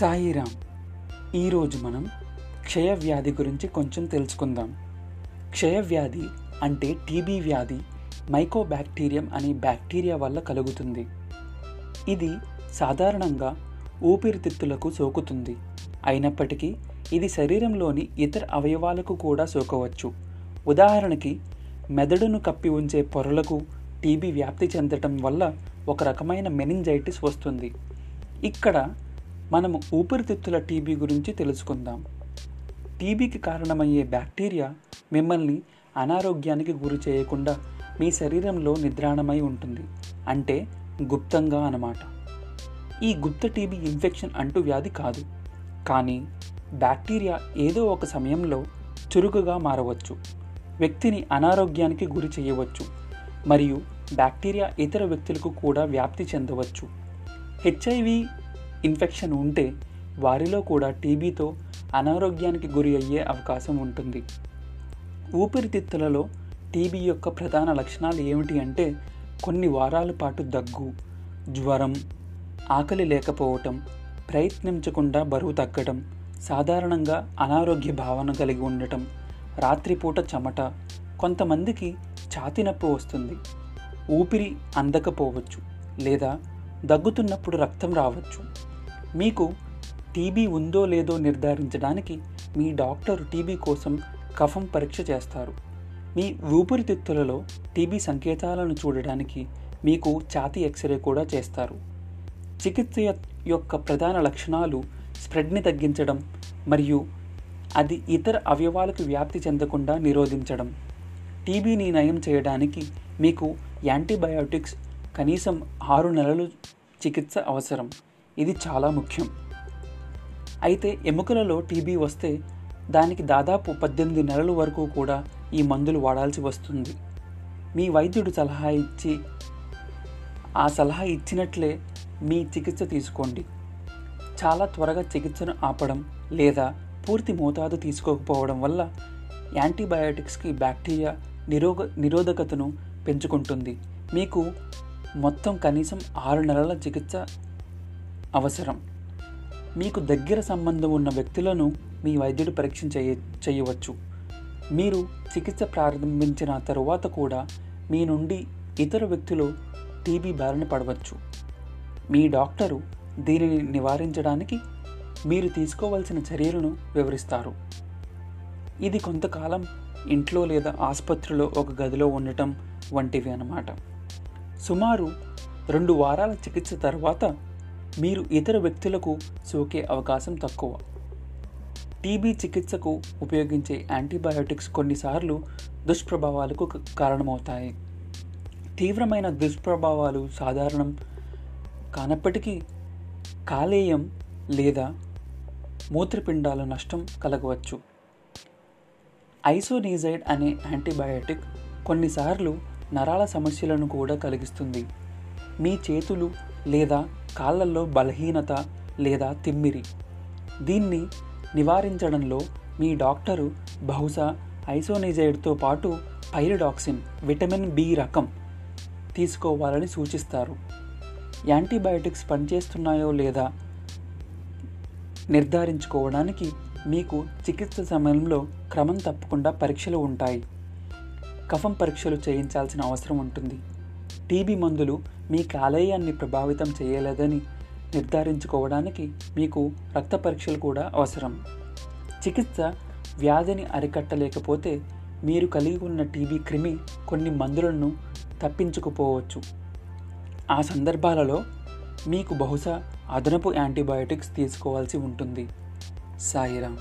సాయిరామ్. ఈరోజు మనం క్షయవ్యాధి గురించి కొంచెం తెలుసుకుందాం. క్షయవ్యాధి అంటే టీబీ వ్యాధి మైకోబ్యాక్టీరియం అనే బ్యాక్టీరియా వల్ల కలుగుతుంది. ఇది సాధారణంగా ఊపిరితిత్తులకు సోకుతుంది. అయినప్పటికీ ఇది శరీరంలోని ఇతర అవయవాలకు కూడా సోకవచ్చు. ఉదాహరణకి మెదడును కప్పి ఉంచే పొరలకు టీబీ వ్యాప్తి చెందటం వల్ల ఒక రకమైన మెనింజైటిస్ వస్తుంది. ఇక్కడ మనము ఊపిరితిత్తుల టీబీ గురించి తెలుసుకుందాం. టీబీకి కారణమయ్యే బ్యాక్టీరియా మిమ్మల్ని అనారోగ్యానికి గురి చేయకుండా మీ శరీరంలో నిద్రాణమై ఉంటుంది. అంటే గుప్తంగా అన్నమాట. ఈ గుప్త టీబీ ఇన్ఫెక్షన్ అంటూ వ్యాధి కాదు. కానీ బ్యాక్టీరియా ఏదో ఒక సమయంలో చురుకుగా మారవచ్చు. వ్యక్తిని అనారోగ్యానికి గురి చేయవచ్చు. మరియు బ్యాక్టీరియా ఇతర వ్యక్తులకు కూడా వ్యాప్తి చెందవచ్చు. హెచ్ఐవి ఇన్ఫెక్షన్ ఉంటే వారిలో కూడా టీబీతో అనారోగ్యానికి గురి అయ్యే అవకాశం ఉంటుంది. ఊపిరితిత్తులలో టీబీ యొక్క ప్రధాన లక్షణాలు ఏమిటి అంటే కొన్ని వారాల పాటు దగ్గు జ్వరం ఆకలి లేకపోవటం ప్రయత్నించకుండా బరువు తగ్గడం సాధారణంగా అనారోగ్య భావన కలిగి ఉండటం రాత్రిపూట చెమట కొంతమందికి ఛాతి నొప్పి వస్తుంది. ఊపిరి అందకపోవచ్చు లేదా దగ్గుతున్నప్పుడు రక్తం రావచ్చు. మీకు టీబీ ఉందో లేదో నిర్ధారించడానికి మీ డాక్టర్ టీబీ కోసం కఫం పరీక్ష చేస్తారు. మీ ఊపిరితిత్తులలో టీబీ సంకేతాలను చూడడానికి మీకు ఛాతీ ఎక్స్రే కూడా చేస్తారు. చికిత్స యొక్క ప్రధాన లక్షణాలు స్ప్రెడ్ని తగ్గించడం మరియు అది ఇతర అవయవాలకు వ్యాప్తి చెందకుండా నిరోధించడం. టీబీని నయం చేయడానికి మీకు యాంటీబయాటిక్స్ కనీసం ఆరు నెలలు చికిత్స అవసరం. ఇది చాలా ముఖ్యం. అయితే ఎముకలలో టీబీ వస్తే దానికి దాదాపు పద్దెనిమిది నెలల వరకు కూడా ఈ మందులు వాడాల్సి వస్తుంది. మీ వైద్యుడు సలహా ఇచ్చి ఆ సలహా ఇచ్చినట్లే మీ చికిత్స తీసుకోండి. చాలా త్వరగా చికిత్సను ఆపడం లేదా పూర్తి మోతాదు తీసుకోకపోవడం వల్ల యాంటీబయాటిక్స్కి బ్యాక్టీరియా నిరోగ నిరోధకతను పెంచుకుంటుంది. మీకు మొత్తం కనీసం ఆరు నెలల చికిత్స అవసరం. మీకు దగ్గర సంబంధం ఉన్న వ్యక్తులను మీ వైద్యుడు పరీక్ష చేయ చేయవచ్చు. మీరు చికిత్స ప్రారంభించిన తరువాత కూడా మీ నుండి ఇతర వ్యక్తులు టీబీ బారిన పడవచ్చు. మీ డాక్టరు దీనిని నివారించడానికి మీరు తీసుకోవాల్సిన చర్యలను వివరిస్తారు. ఇది కొంతకాలం ఇంట్లో లేదా ఆసుపత్రిలో ఒక గదిలో ఉండటం వంటివి అన్నమాట. సుమారు రెండు వారాల చికిత్స తర్వాత మీరు ఇతర వ్యక్తులకు సోకే అవకాశం తక్కువ. టీబీ చికిత్సకు ఉపయోగించే యాంటీబయాటిక్స్ కొన్నిసార్లు దుష్ప్రభావాలకు కారణమవుతాయి. తీవ్రమైన దుష్ప్రభావాలు సాధారణం కానప్పటికీ కాలేయం లేదా మూత్రపిండాల నష్టం కలగవచ్చు. ఐసోనీజైడ్ అనే యాంటీబయాటిక్ కొన్నిసార్లు నరాల సమస్యలను కూడా కలిగిస్తుంది. మీ చేతులు లేదా కాళ్ళల్లో బలహీనత లేదా తిమ్మిరి. దీన్ని నివారించడంలో మీ డాక్టరు బహుశా ఐసోనిజైడ్తో పాటు పైరిడాక్సిన్ విటమిన్ బి రకం తీసుకోవాలని సూచిస్తారు. యాంటీబయాటిక్స్ పనిచేస్తున్నాయో లేదా నిర్ధారించుకోవడానికి మీకు చికిత్స సమయంలో క్రమం తప్పకుండా పరీక్షలు ఉంటాయి. కఫం పరీక్షలు చేయించాల్సిన అవసరం ఉంటుంది. టీబీ మందులు మీ కాలేయాన్ని ప్రభావితం చేయలేదని నిర్ధారించుకోవడానికి మీకు రక్త పరీక్షలు కూడా అవసరం. చికిత్స వ్యాధిని అరికట్టలేకపోతే మీరు కలిగి ఉన్న టీబీ క్రిమి కొన్ని మందులను తప్పించుకుపోవచ్చు. ఆ సందర్భాలలో మీకు బహుశా అదనపు యాంటీబయాటిక్స్ తీసుకోవాల్సి ఉంటుంది. సాయిరామ్